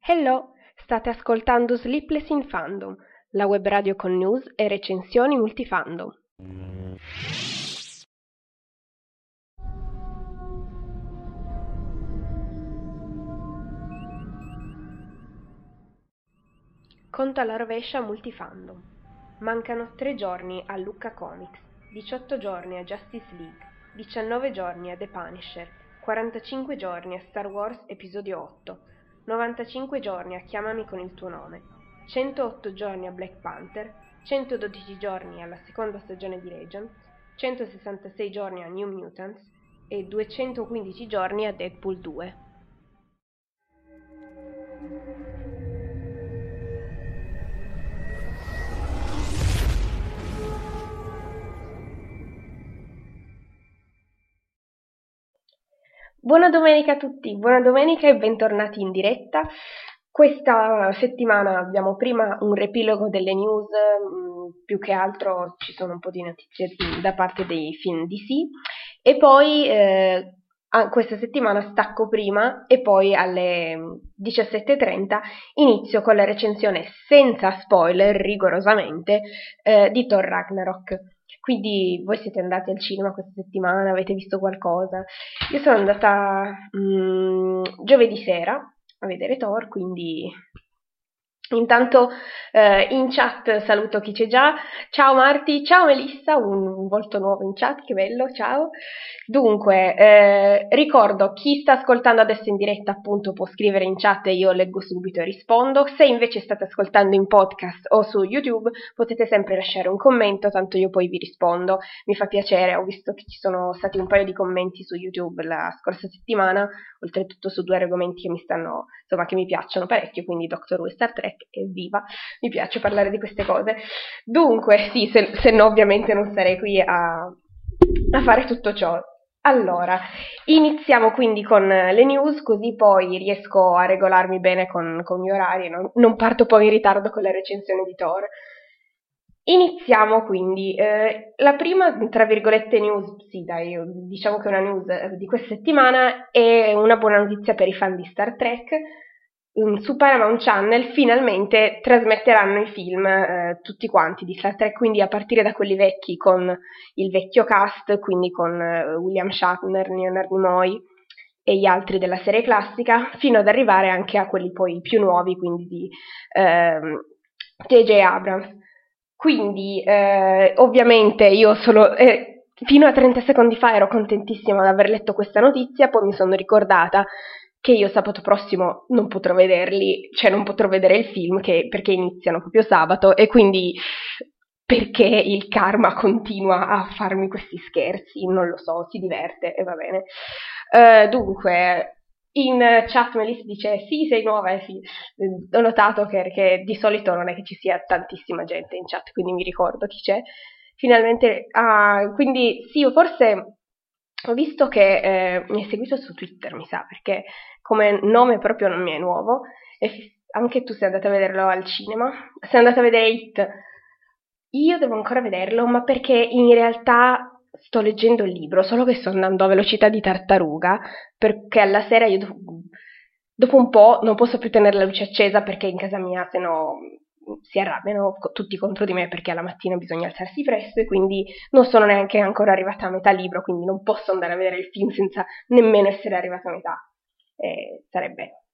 Hello, state ascoltando Sleepless in Fandom, la web radio con news e recensioni multifandom. Conto alla rovescia multifandom. Mancano 3 giorni a Lucca Comics, 18 giorni a Justice League, 19 giorni a The Punisher, 45 giorni a Star Wars Episodio 8, 95 giorni a Chiamami con il tuo nome, 108 giorni a Black Panther, 112 giorni alla seconda stagione di Legion, 166 giorni a New Mutants e 215 giorni a Deadpool 2. Buona domenica a tutti, buona domenica e bentornati in diretta. Questa settimana abbiamo prima un riepilogo delle news, mh, più che altro ci sono un po' di notizie da parte dei film DC e poi eh, questa settimana stacco prima e poi alle 17.30 inizio con la recensione senza spoiler rigorosamente eh, di Thor Ragnarok. Quindi voi siete andati al cinema questa settimana, avete visto qualcosa? Io sono andata mh, mm, giovedì sera a vedere Thor, quindi Intanto eh, in chat saluto chi c'è già. Ciao Marti, ciao Melissa, un, un volto nuovo in chat, che bello, ciao. Dunque, eh, ricordo chi sta ascoltando adesso in diretta appunto può scrivere in chat e io leggo subito e rispondo. Se invece state ascoltando in podcast o su YouTube potete sempre lasciare un commento, tanto io poi vi rispondo. Mi fa piacere, ho visto che ci sono stati un paio di commenti su YouTube la scorsa settimana, oltretutto su due argomenti che mi stanno, insomma, che mi piacciono parecchio, quindi Doctor Who e Star Trek evviva, mi piace parlare di queste cose. Dunque, sì, se, se no ovviamente non sarei qui a, a fare tutto ciò. Allora, iniziamo quindi con le news, così poi riesco a regolarmi bene con, con gli orari, non, non, parto poi in ritardo con la recensione di Thor. Iniziamo quindi. Eh, la prima, tra virgolette, news, sì dai, diciamo che è una news di questa settimana, è una buona notizia per i fan di Star Trek, su Paramount Channel finalmente trasmetteranno i film eh, tutti quanti di Star Trek, quindi a partire da quelli vecchi con il vecchio cast, quindi con eh, William Shatner, Leonard Nimoy e gli altri della serie classica, fino ad arrivare anche a quelli poi più nuovi, quindi di J.J. Ehm, Abrams. Quindi, eh, ovviamente, io solo... Eh, fino a 30 secondi fa ero contentissima di aver letto questa notizia, poi mi sono ricordata che io sabato prossimo non potrò vederli, cioè non potrò vedere il film che, perché iniziano proprio sabato e quindi perché il karma continua a farmi questi scherzi, non lo so, si diverte e va bene. Uh, dunque, in chat Melissa dice sì, sei nuova, eh, sì. ho notato che, che, di solito non è che ci sia tantissima gente in chat, quindi mi ricordo chi c'è. Finalmente, ah, quindi sì, forse ho visto che eh, mi hai seguito su Twitter, mi sa, perché come nome proprio non mi è nuovo. E anche tu sei andata a vederlo al cinema. Sei andata a vedere It. Io devo ancora vederlo, ma perché in realtà sto leggendo il libro, solo che sto andando a velocità di tartaruga, perché alla sera io dopo, dopo un po' non posso più tenere la luce accesa perché in casa mia se no si arrabbiano tutti contro di me perché alla mattina bisogna alzarsi presto e quindi non sono neanche ancora arrivata a metà libro, quindi non posso andare a vedere il film senza nemmeno essere arrivata a metà. Eh, sarebbe.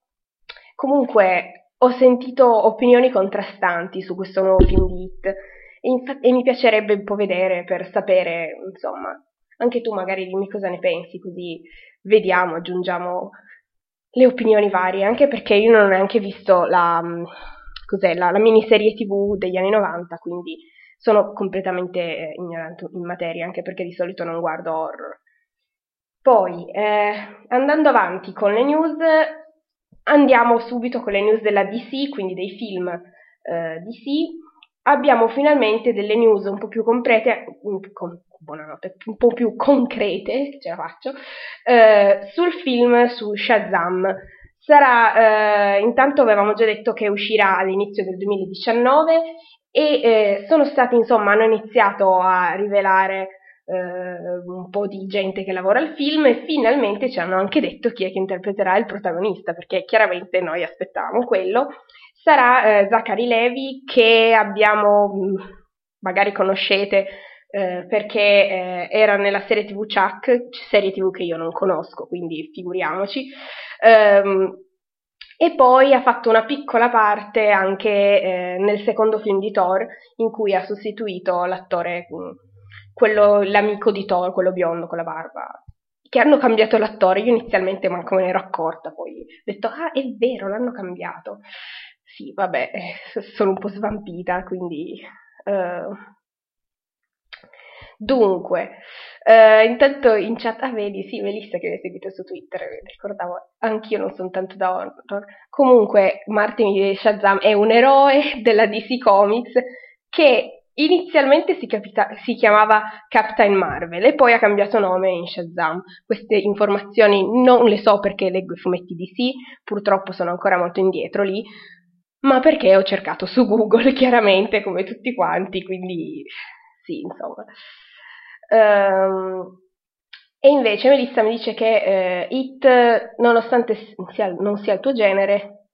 Comunque ho sentito opinioni contrastanti su questo nuovo film di Hit e, infa- e mi piacerebbe un po' vedere per sapere, insomma, anche tu magari dimmi cosa ne pensi, così vediamo, aggiungiamo le opinioni varie, anche perché io non ho neanche visto la cos'è la, la miniserie tv degli anni 90, quindi sono completamente eh, ignorante in materia, anche perché di solito non guardo horror. Poi, eh, andando avanti con le news, andiamo subito con le news della DC, quindi dei film eh, DC. Abbiamo finalmente delle news un po' più complete, con, buonanotte, un po' più concrete, ce la faccio, eh, sul film su Shazam. Sarà, eh, intanto avevamo già detto che uscirà all'inizio del 2019 e eh, sono stati, insomma, hanno iniziato a rivelare eh, un po' di gente che lavora al film e finalmente ci hanno anche detto chi è che interpreterà il protagonista, perché chiaramente noi aspettavamo quello. Sarà eh, Zachary Levi che abbiamo, mm, magari conoscete, eh, perché eh, era nella serie TV Chuck, serie TV che io non conosco, quindi figuriamoci. Um, e poi ha fatto una piccola parte anche eh, nel secondo film di Thor, in cui ha sostituito l'attore mm, quello, l'amico di Thor, quello biondo con la barba, che hanno cambiato l'attore. Io inizialmente manco me ne ero accorta, poi ho detto, ah, è vero, l'hanno cambiato. Sì, vabbè, sono un po' svampita, quindi... Uh... Dunque, uh, intanto in chat, ah vedi, sì, Melissa che mi hai seguito su Twitter, ricordavo, anch'io non sono tanto da horror. Comunque, Martin Shazam è un eroe della DC Comics che Inizialmente si, capita- si, chiamava Captain Marvel e poi ha cambiato nome in Shazam. Queste informazioni non le so perché leggo i fumetti sì, purtroppo sono ancora molto indietro lì, ma perché ho cercato su Google chiaramente come tutti quanti, quindi sì, insomma. Um, e invece Melissa mi dice che eh, It, nonostante sia, non sia il tuo genere,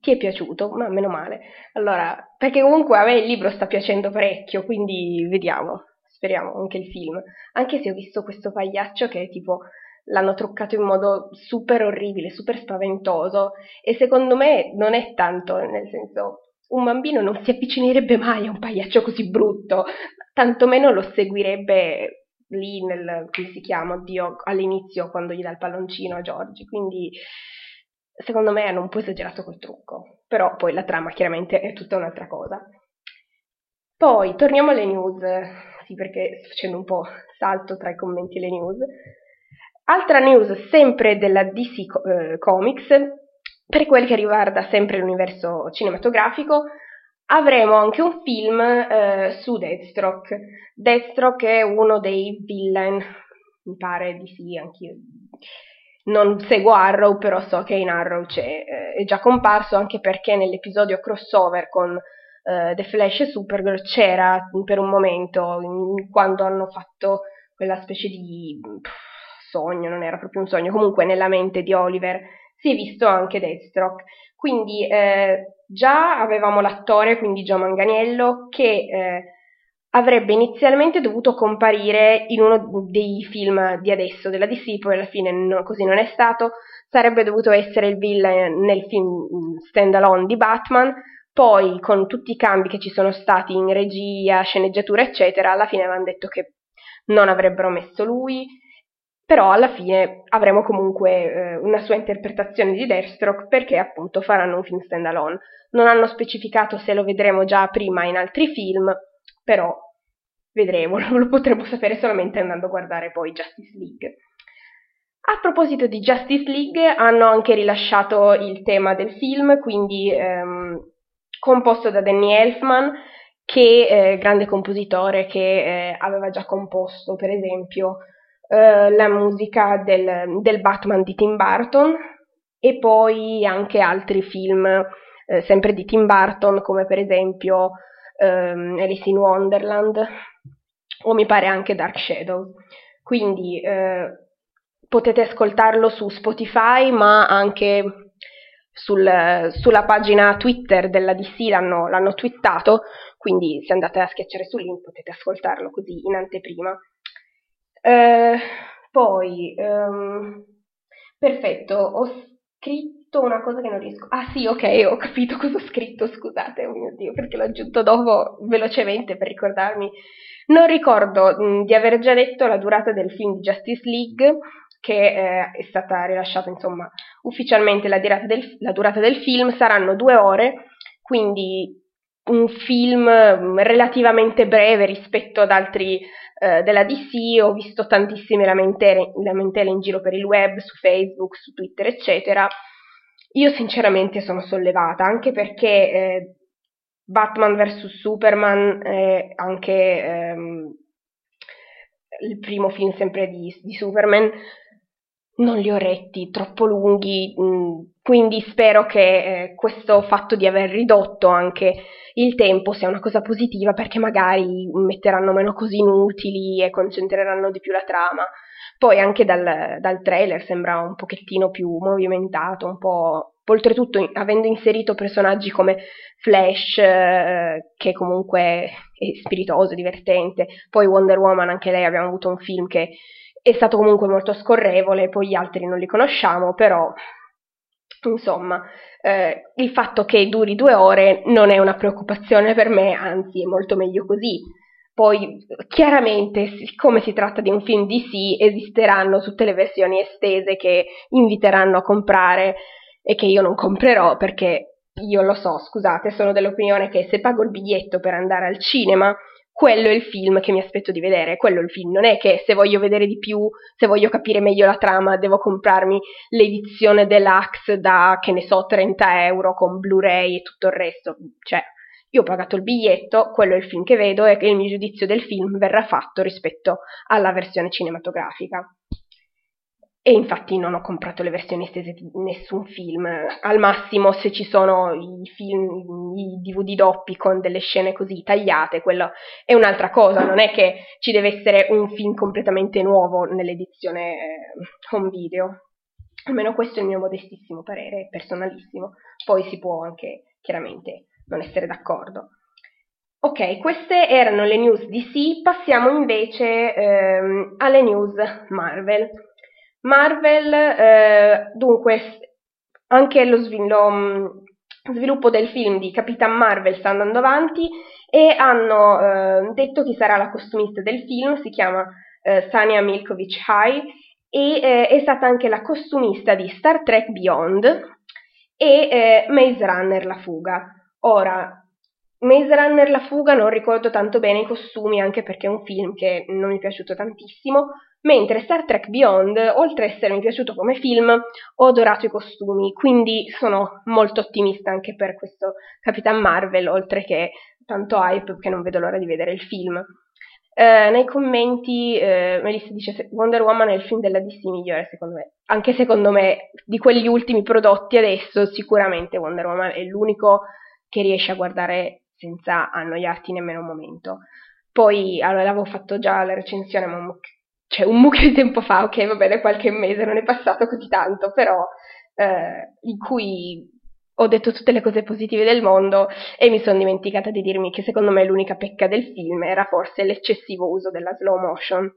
ti è piaciuto, ma meno male. Allora, perché comunque a me il libro sta piacendo parecchio, quindi vediamo, speriamo anche il film. Anche se ho visto questo pagliaccio che è tipo l'hanno truccato in modo super orribile, super spaventoso e secondo me non è tanto, nel senso un bambino non si avvicinerebbe mai a un pagliaccio così brutto, tantomeno lo seguirebbe lì nel, come si chiama, oddio, all'inizio quando gli dà il palloncino a Giorgi, quindi secondo me hanno un po' esagerato col trucco, però poi la trama chiaramente è tutta un'altra cosa. Poi torniamo alle news, sì perché sto facendo un po' salto tra i commenti e le news. Altra news sempre della DC eh, Comics, per quel che riguarda sempre l'universo cinematografico, avremo anche un film eh, su Deathstroke. Deathstroke è uno dei villain, mi pare di sì, anch'io non seguo Arrow, però so che in Arrow c'è, eh, è già comparso anche perché nell'episodio crossover con eh, The Flash e Supergirl c'era per un momento, in, quando hanno fatto quella specie di pff, sogno, non era proprio un sogno, comunque nella mente di Oliver si è visto anche Deathstroke. Quindi eh, già avevamo l'attore, quindi Joe Manganiello, che eh, avrebbe inizialmente dovuto comparire in uno dei film di adesso della DC, poi alla fine no, così non è stato, sarebbe dovuto essere il villain nel film standalone di Batman, poi con tutti i cambi che ci sono stati in regia, sceneggiatura eccetera, alla fine avevano detto che non avrebbero messo lui, però alla fine avremo comunque eh, una sua interpretazione di Deathstroke perché appunto faranno un film standalone. Non hanno specificato se lo vedremo già prima in altri film, però vedremo, lo potremo sapere solamente andando a guardare poi Justice League. A proposito di Justice League, hanno anche rilasciato il tema del film, quindi ehm, composto da Danny Elfman, che è grande compositore che eh, aveva già composto, per esempio, eh, la musica del, del, Batman di Tim Burton e poi anche altri film eh, sempre di Tim Burton, come per esempio ehm, Alice in Wonderland o mi pare anche Dark Shadow. Quindi eh, potete ascoltarlo su Spotify, ma anche sul, sulla pagina Twitter della DC l'hanno, l'hanno, twittato, quindi se andate a schiacciare sul link potete ascoltarlo così in anteprima. Eh, poi, um, perfetto, ho scritto scritto una cosa che non riesco. Ah sì, ok, ho capito cosa ho scritto, scusate, oh mio Dio, perché l'ho aggiunto dopo velocemente per ricordarmi. Non ricordo mh, mm, di aver già detto la durata del film di Justice League, che eh, è stata rilasciata insomma ufficialmente la durata, del, la durata del film, saranno due ore, quindi un film relativamente breve rispetto ad altri eh, della DC, ho visto tantissime lamentele, lamentele in giro per il web, su Facebook, su Twitter, eccetera. Io sinceramente sono sollevata, anche perché eh, Batman vs Superman, eh, anche ehm, il primo film sempre di, di Superman, non li ho retti, troppo lunghi, mh, mm, quindi spero che eh, questo fatto di aver ridotto anche il tempo sia una cosa positiva perché magari metteranno meno cose inutili e concentreranno di più la trama. Poi anche dal, dal trailer sembra un pochettino più movimentato, un po' oltretutto avendo inserito personaggi come Flash, eh, che comunque è spiritoso, divertente, poi Wonder Woman, anche lei abbiamo avuto un film che è stato comunque molto scorrevole, poi gli altri non li conosciamo, però insomma, eh, il fatto che duri due ore non è una preoccupazione per me, anzi è molto meglio così. Poi chiaramente, siccome si tratta di un film DC, esisteranno tutte le versioni estese che inviteranno a comprare e che io non comprerò perché io lo so, scusate, sono dell'opinione che se pago il biglietto per andare al cinema, quello è il film che mi aspetto di vedere, quello è il film, non è che se voglio vedere di più, se voglio capire meglio la trama, devo comprarmi l'edizione deluxe da, che ne so, 30 euro con Blu-ray e tutto il resto, cioè io ho pagato il biglietto, quello è il film che vedo e il mio giudizio del film verrà fatto rispetto alla versione cinematografica. E infatti non ho comprato le versioni estese di nessun film. Al massimo, se ci sono i film, i DVD doppi con delle scene così tagliate, quello è un'altra cosa. Non è che ci deve essere un film completamente nuovo nell'edizione eh, home video. Almeno questo è il mio modestissimo parere, personalissimo. Poi si può anche chiaramente non essere d'accordo. Ok, queste erano le news DC, passiamo invece ehm, alle news Marvel. Marvel, eh, dunque, anche lo, lo, mm, sviluppo del film di Capitan Marvel sta andando avanti e hanno eh, detto chi sarà la costumista del film, si chiama eh, Sania Milkovic High e eh, è stata anche la costumista di Star Trek Beyond e eh, Maze Runner La Fuga. Ora, Maze Runner La Fuga non ricordo tanto bene i costumi anche perché è un film che non mi è piaciuto tantissimo, mentre Star Trek Beyond, oltre ad essermi piaciuto come film, ho adorato i costumi, quindi sono molto ottimista anche per questo Capitan Marvel, oltre che tanto hype che non vedo l'ora di vedere il film. Eh, nei commenti eh, Melissa dice Wonder Woman è il film della DC migliore secondo me anche secondo me di quegli ultimi prodotti adesso sicuramente Wonder Woman è l'unico che riesce a guardare senza annoiarti nemmeno un momento poi allora l'avevo fatto già la recensione ma cioè un mucchio di tempo fa, ok, va bene, qualche mese, non è passato così tanto, però eh, in cui ho detto tutte le cose positive del mondo e mi sono dimenticata di dirmi che secondo me l'unica pecca del film era forse l'eccessivo uso della slow motion.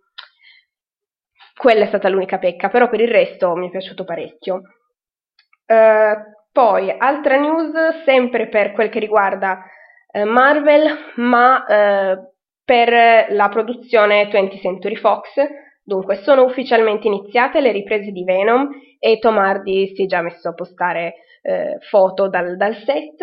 Quella è stata l'unica pecca, però per il resto mi è piaciuto parecchio. Uh, poi, altra news, sempre per quel che riguarda uh, Marvel, ma uh, per la produzione 20th Century Fox, Dunque, sono ufficialmente iniziate le riprese di Venom e Tom Hardy si è già messo a postare eh, foto dal, dal set.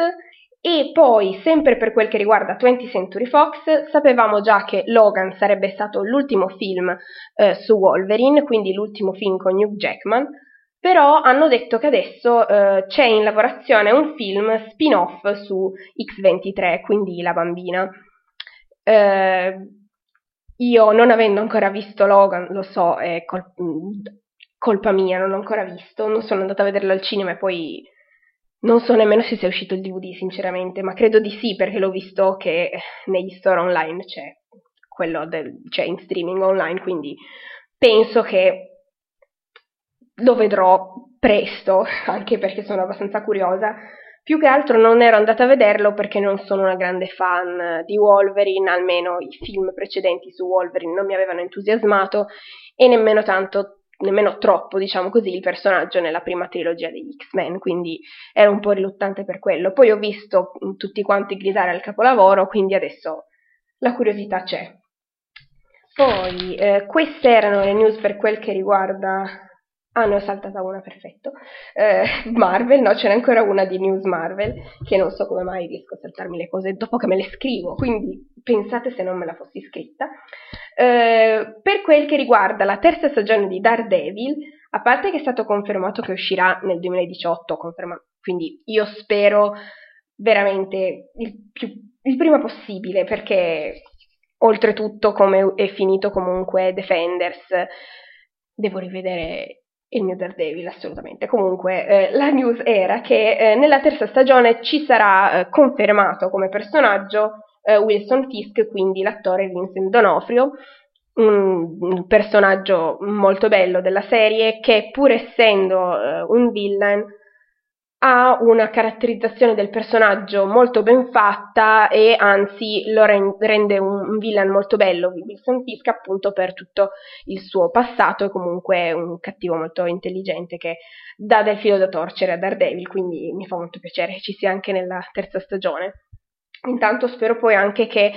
E poi, sempre per quel che riguarda 20th Century Fox, sapevamo già che Logan sarebbe stato l'ultimo film eh, su Wolverine, quindi l'ultimo film con Hugh Jackman, però hanno detto che adesso eh, c'è in lavorazione un film spin-off su X23, quindi la bambina. Eh, io non avendo ancora visto Logan, lo so, è col- colpa mia, non l'ho ancora visto, non sono andata a vederlo al cinema e poi non so nemmeno se sia uscito il DVD, sinceramente, ma credo di sì perché l'ho visto che negli store online c'è quello del, c'è in streaming online, quindi penso che lo vedrò presto, anche perché sono abbastanza curiosa. Più che altro non ero andata a vederlo perché non sono una grande fan di Wolverine, almeno i film precedenti su Wolverine non mi avevano entusiasmato e nemmeno tanto nemmeno troppo, diciamo così, il personaggio nella prima trilogia degli X-Men, quindi ero un po' riluttante per quello. Poi ho visto tutti quanti gridare al capolavoro, quindi adesso la curiosità c'è. Poi, eh, queste erano le news per quel che riguarda Ah, ne ho saltata una, perfetto. Eh, Marvel, no, ce n'è ancora una di News Marvel, che non so come mai riesco a saltarmi le cose dopo che me le scrivo, quindi pensate se non me la fossi scritta. Eh, per quel che riguarda la terza stagione di Daredevil, a parte che è stato confermato che uscirà nel 2018, conferma- quindi io spero veramente il, più, il prima possibile, perché oltretutto come è finito comunque Defenders, devo rivedere il mio Daredevil, assolutamente. Comunque, eh, la news era che eh, nella terza stagione ci sarà eh, confermato come personaggio eh, Wilson Fisk, quindi l'attore Vincent Donofrio, un, un, personaggio molto bello della serie che pur essendo eh, un villain ha una caratterizzazione del personaggio molto ben fatta e anzi lo rende un, villain molto bello, Wilson Fisk appunto per tutto il suo passato e comunque un cattivo molto intelligente che dà del filo da torcere a Daredevil, quindi mi fa molto piacere che ci sia anche nella terza stagione. Intanto spero poi anche che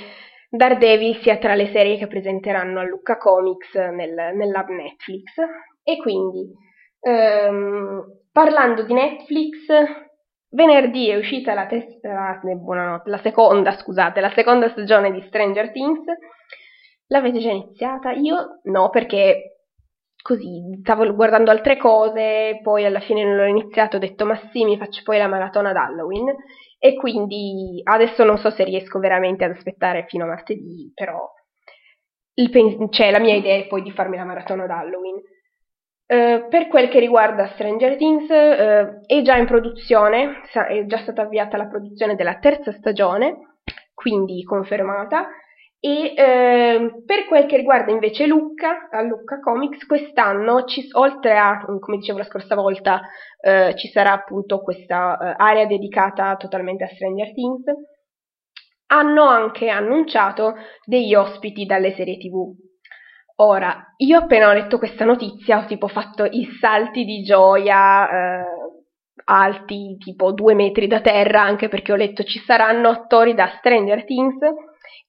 Daredevil sia tra le serie che presenteranno a Lucca Comics nel, nell'hub Netflix e quindi ehm, Parlando di Netflix, venerdì è uscita la, tes- la, la seconda, scusate, la seconda stagione di Stranger Things. L'avete già iniziata? Io no, perché così stavo guardando altre cose, poi alla fine non l'ho iniziato, ho detto ma sì, mi faccio poi la maratona d'Halloween e quindi adesso non so se riesco veramente ad aspettare fino a martedì, però pen- cioè, la mia idea è poi di farmi la maratona d'Halloween. Eh, per quel che riguarda Stranger Things, uh, è già in produzione, è già stata avviata la produzione della terza stagione, quindi confermata. E uh, per quel che riguarda invece Lucca, a Lucca Comics, quest'anno, ci, oltre a, come dicevo la scorsa volta, ci sarà appunto questa area dedicata totalmente a Stranger Things, hanno anche annunciato degli ospiti dalle serie TV Ora, io appena ho letto questa notizia ho tipo fatto i salti di gioia eh, alti tipo due metri da terra, anche perché ho letto ci saranno attori da Stranger Things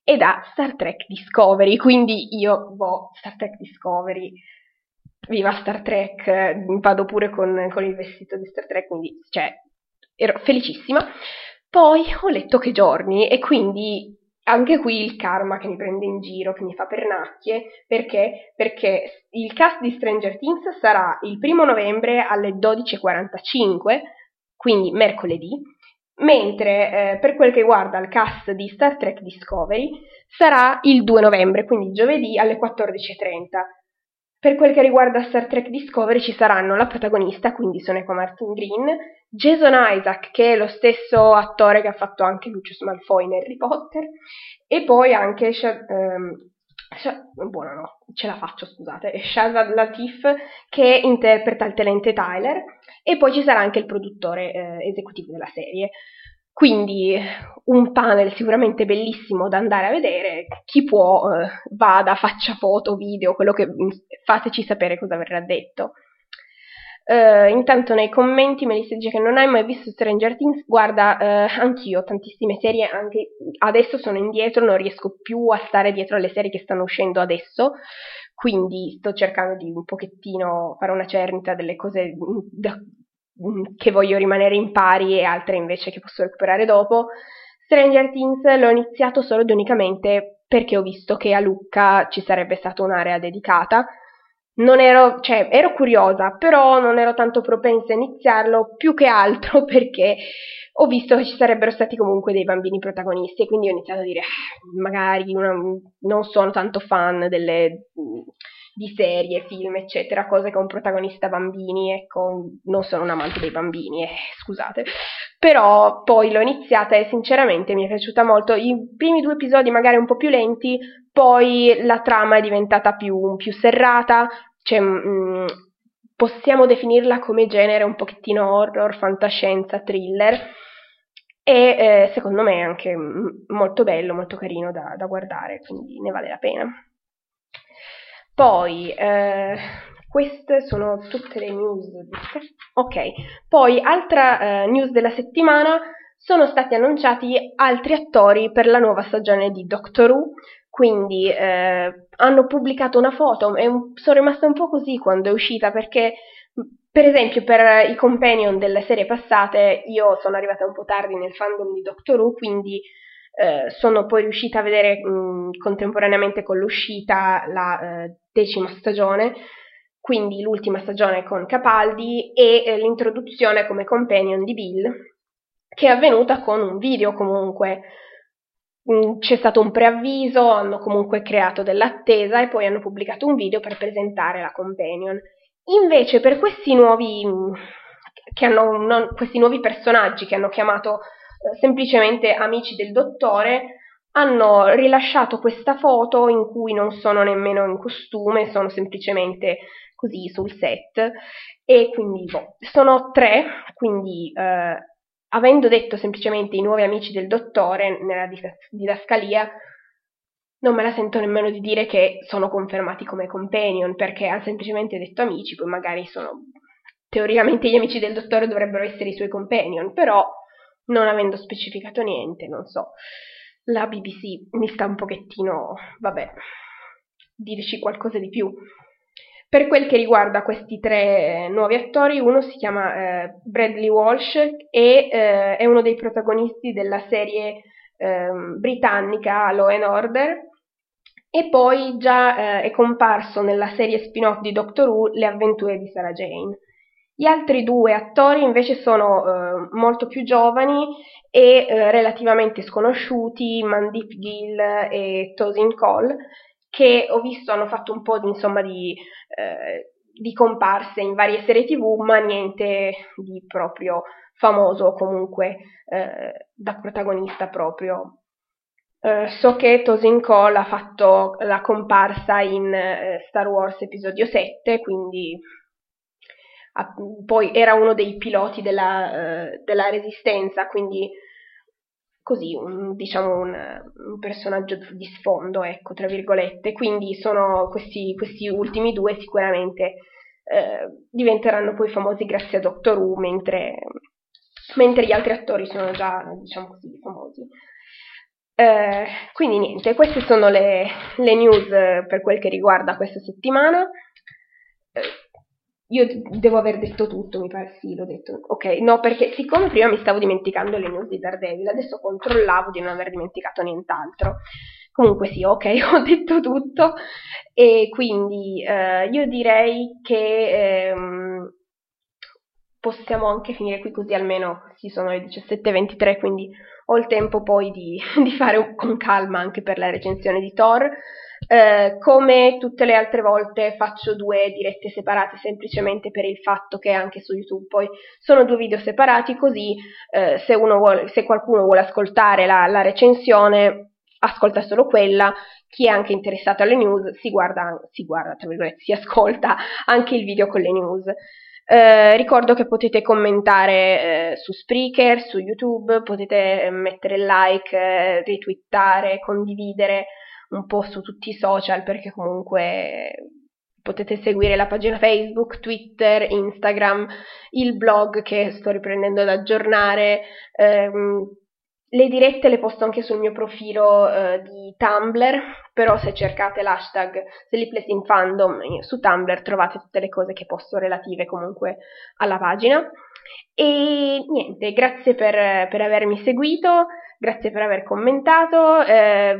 e da Star Trek Discovery, quindi io, boh, Star Trek Discovery, viva Star Trek, vado pure con, con il vestito di Star Trek, quindi, cioè, ero felicissima. Poi ho letto che giorni e quindi anche qui il karma che mi prende in giro, che mi fa pernacchie, perché? Perché il cast di Stranger Things sarà il primo novembre alle 12.45, quindi mercoledì, mentre eh, per quel che riguarda il cast di Star Trek Discovery sarà il 2 novembre, quindi giovedì alle 14.30. Per quel che riguarda Star Trek Discovery ci saranno la protagonista, quindi sono Echo Martin Green, Jason Isaac, che è lo stesso attore che ha fatto anche Lucius Malfoy in Harry Potter, e poi anche Shad, buono no, ce la faccio scusate, Shazad Latif che interpreta il tenente Tyler, e poi ci sarà anche il produttore eh, esecutivo della serie. Quindi un panel sicuramente bellissimo da andare a vedere, chi può eh, vada, faccia foto, video, quello che mm, fateci sapere cosa verrà detto. Uh, intanto nei commenti Melissa dice che non hai mai visto Stranger Things, guarda, uh, anch'io tantissime serie, anche adesso sono indietro, non riesco più a stare dietro alle serie che stanno uscendo adesso, quindi sto cercando di un pochettino fare una cernita delle cose mm, da, che voglio rimanere in pari e altre invece che posso recuperare dopo. Stranger Things l'ho iniziato solo ed unicamente perché ho visto che a Lucca ci sarebbe stata un'area dedicata. Non ero, cioè, ero curiosa, però non ero tanto propensa a iniziarlo più che altro perché ho visto che ci sarebbero stati comunque dei bambini protagonisti e quindi ho iniziato a dire, ah, magari una, non sono tanto fan delle di serie, film, eccetera, cose con protagonista bambini, ecco, non sono un amante dei bambini, eh, scusate. Però poi l'ho iniziata e sinceramente mi è piaciuta molto. I primi due episodi magari un po' più lenti, poi la trama è diventata più, più serrata, cioè mh, mm, possiamo definirla come genere un pochettino horror, fantascienza, thriller e eh, secondo me è anche molto bello, molto carino da, da guardare, quindi ne vale la pena. Poi, eh, queste sono tutte le news. Ok, poi altra eh, news della settimana, sono stati annunciati altri attori per la nuova stagione di Doctor Who, quindi eh, hanno pubblicato una foto e sono rimasta un po' così quando è uscita perché per esempio, per i companion delle serie passate, io sono arrivata un po' tardi nel fandom di Doctor Who, quindi eh, sono poi riuscita a vedere mh, contemporaneamente con l'uscita la eh, decima stagione, quindi l'ultima stagione con Capaldi e eh, l'introduzione come companion di Bill, che è avvenuta con un video comunque. Mh, c'è stato un preavviso, hanno comunque creato dell'attesa e poi hanno pubblicato un video per presentare la companion. Invece per questi nuovi, hanno, non, questi nuovi personaggi che hanno chiamato semplicemente amici del dottore, hanno rilasciato questa foto in cui non sono nemmeno in costume, sono semplicemente così sul set. E quindi boh, sono tre, quindi eh, avendo detto semplicemente i nuovi amici del dottore nella didascalia, non me la sento nemmeno di dire che sono confermati come companion, perché ha semplicemente detto amici, poi magari sono teoricamente gli amici del dottore dovrebbero essere i suoi companion, però non avendo specificato niente, non so. La BBC mi sta un pochettino, vabbè, dirci qualcosa di più. Per quel che riguarda questi tre nuovi attori, uno si chiama eh, Bradley Walsh e eh, è uno dei protagonisti della serie eh, britannica Law and Order e poi già eh, è comparso nella serie spin-off di Doctor Who Le avventure di Sarah Jane. Gli altri due attori invece sono eh, molto più giovani e eh, relativamente sconosciuti, Mandip Gill e Tosin Cole, che ho visto hanno fatto un po' di, insomma, di, eh, di comparse in varie serie tv, ma niente di proprio famoso comunque eh, da protagonista proprio. Uh, so che Tosin Cole ha fatto la comparsa in uh, Star Wars episodio 7, quindi poi era uno dei piloti della, uh, della Resistenza, quindi così, un, diciamo un, un, personaggio di sfondo, ecco, tra virgolette. Quindi sono questi, questi ultimi due sicuramente eh, diventeranno poi famosi grazie a Doctor Who, mentre, mentre gli altri attori sono già, diciamo così, famosi. Eh, quindi niente, queste sono le, le, news per quel che riguarda questa settimana. Eh, io devo aver detto tutto, mi pare sì, l'ho detto. Ok, no, perché siccome prima mi stavo dimenticando le news di Daredevil, adesso controllavo di non aver dimenticato nient'altro. Comunque sì, ok, ho detto tutto e quindi eh, io direi che ehm, possiamo anche finire qui così almeno si sono le 17.23, quindi ho il tempo poi di, di fare con calma anche per la recensione di Thor. Eh, come tutte le altre volte faccio due dirette separate semplicemente per il fatto che anche su YouTube poi sono due video separati così eh, se, vuole, se, qualcuno vuole ascoltare la, la, recensione ascolta solo quella. Chi è anche interessato alle news si guarda, si guarda tra virgolette, si ascolta anche il video con le news. Eh, ricordo che potete commentare eh, su Spreaker, su YouTube, potete eh, mettere like, eh, retweetare, condividere un po' su tutti i social perché comunque potete seguire la pagina Facebook, Twitter, Instagram, il blog che sto riprendendo ad aggiornare. Ehm, le dirette le posto anche sul mio profilo eh, di Tumblr, però se cercate l'hashtag Sleepless in Fandom eh, su Tumblr trovate tutte le cose che posto relative comunque alla pagina. E niente, grazie per, per avermi seguito, grazie per aver commentato. Eh,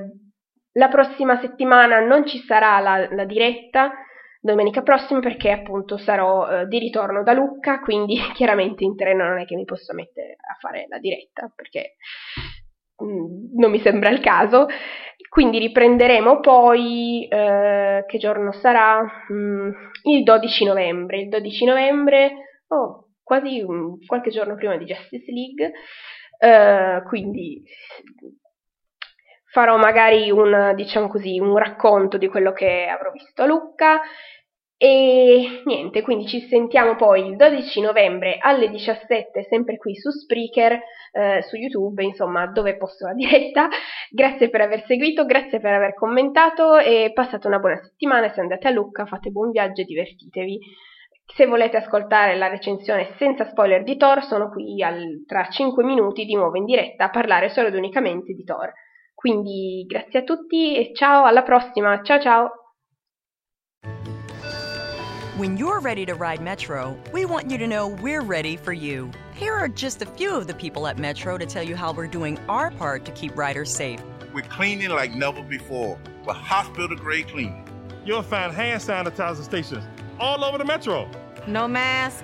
la prossima settimana non ci sarà la, la diretta, domenica prossima perché appunto sarò eh, di ritorno da Lucca, quindi chiaramente in treno non è che mi posso mettere a fare la diretta perché mh, mm, non mi sembra il caso. Quindi riprenderemo poi, eh, che giorno sarà? Mm, il 12 novembre. Il 12 novembre, oh, quasi um, qualche giorno prima di Justice League, eh, quindi farò magari un, diciamo così, un racconto di quello che avrò visto a Lucca e niente, quindi ci sentiamo poi il 12 novembre alle 17, sempre qui su Spreaker, eh, su YouTube, insomma, dove posto la diretta. Grazie per aver seguito, grazie per aver commentato e passate una buona settimana. Se andate a Lucca, fate buon viaggio e divertitevi. Se volete ascoltare la recensione senza spoiler di Thor, sono qui al, tra 5 minuti di nuovo in diretta a parlare solo ed unicamente di Thor. Quindi grazie a tutti e ciao, alla prossima, ciao ciao! When you're ready to ride Metro, we want you to know we're ready for you. Here are just a few of the people at Metro to tell you how we're doing our part to keep riders safe. We're cleaning like never before with hospital grade cleaning. You'll find hand sanitizer stations all over the Metro. No mask,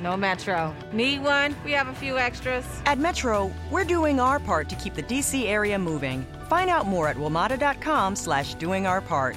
no Metro. Need one? We have a few extras. At Metro, we're doing our part to keep the DC area moving. Find out more at WMATA.com slash doing our part.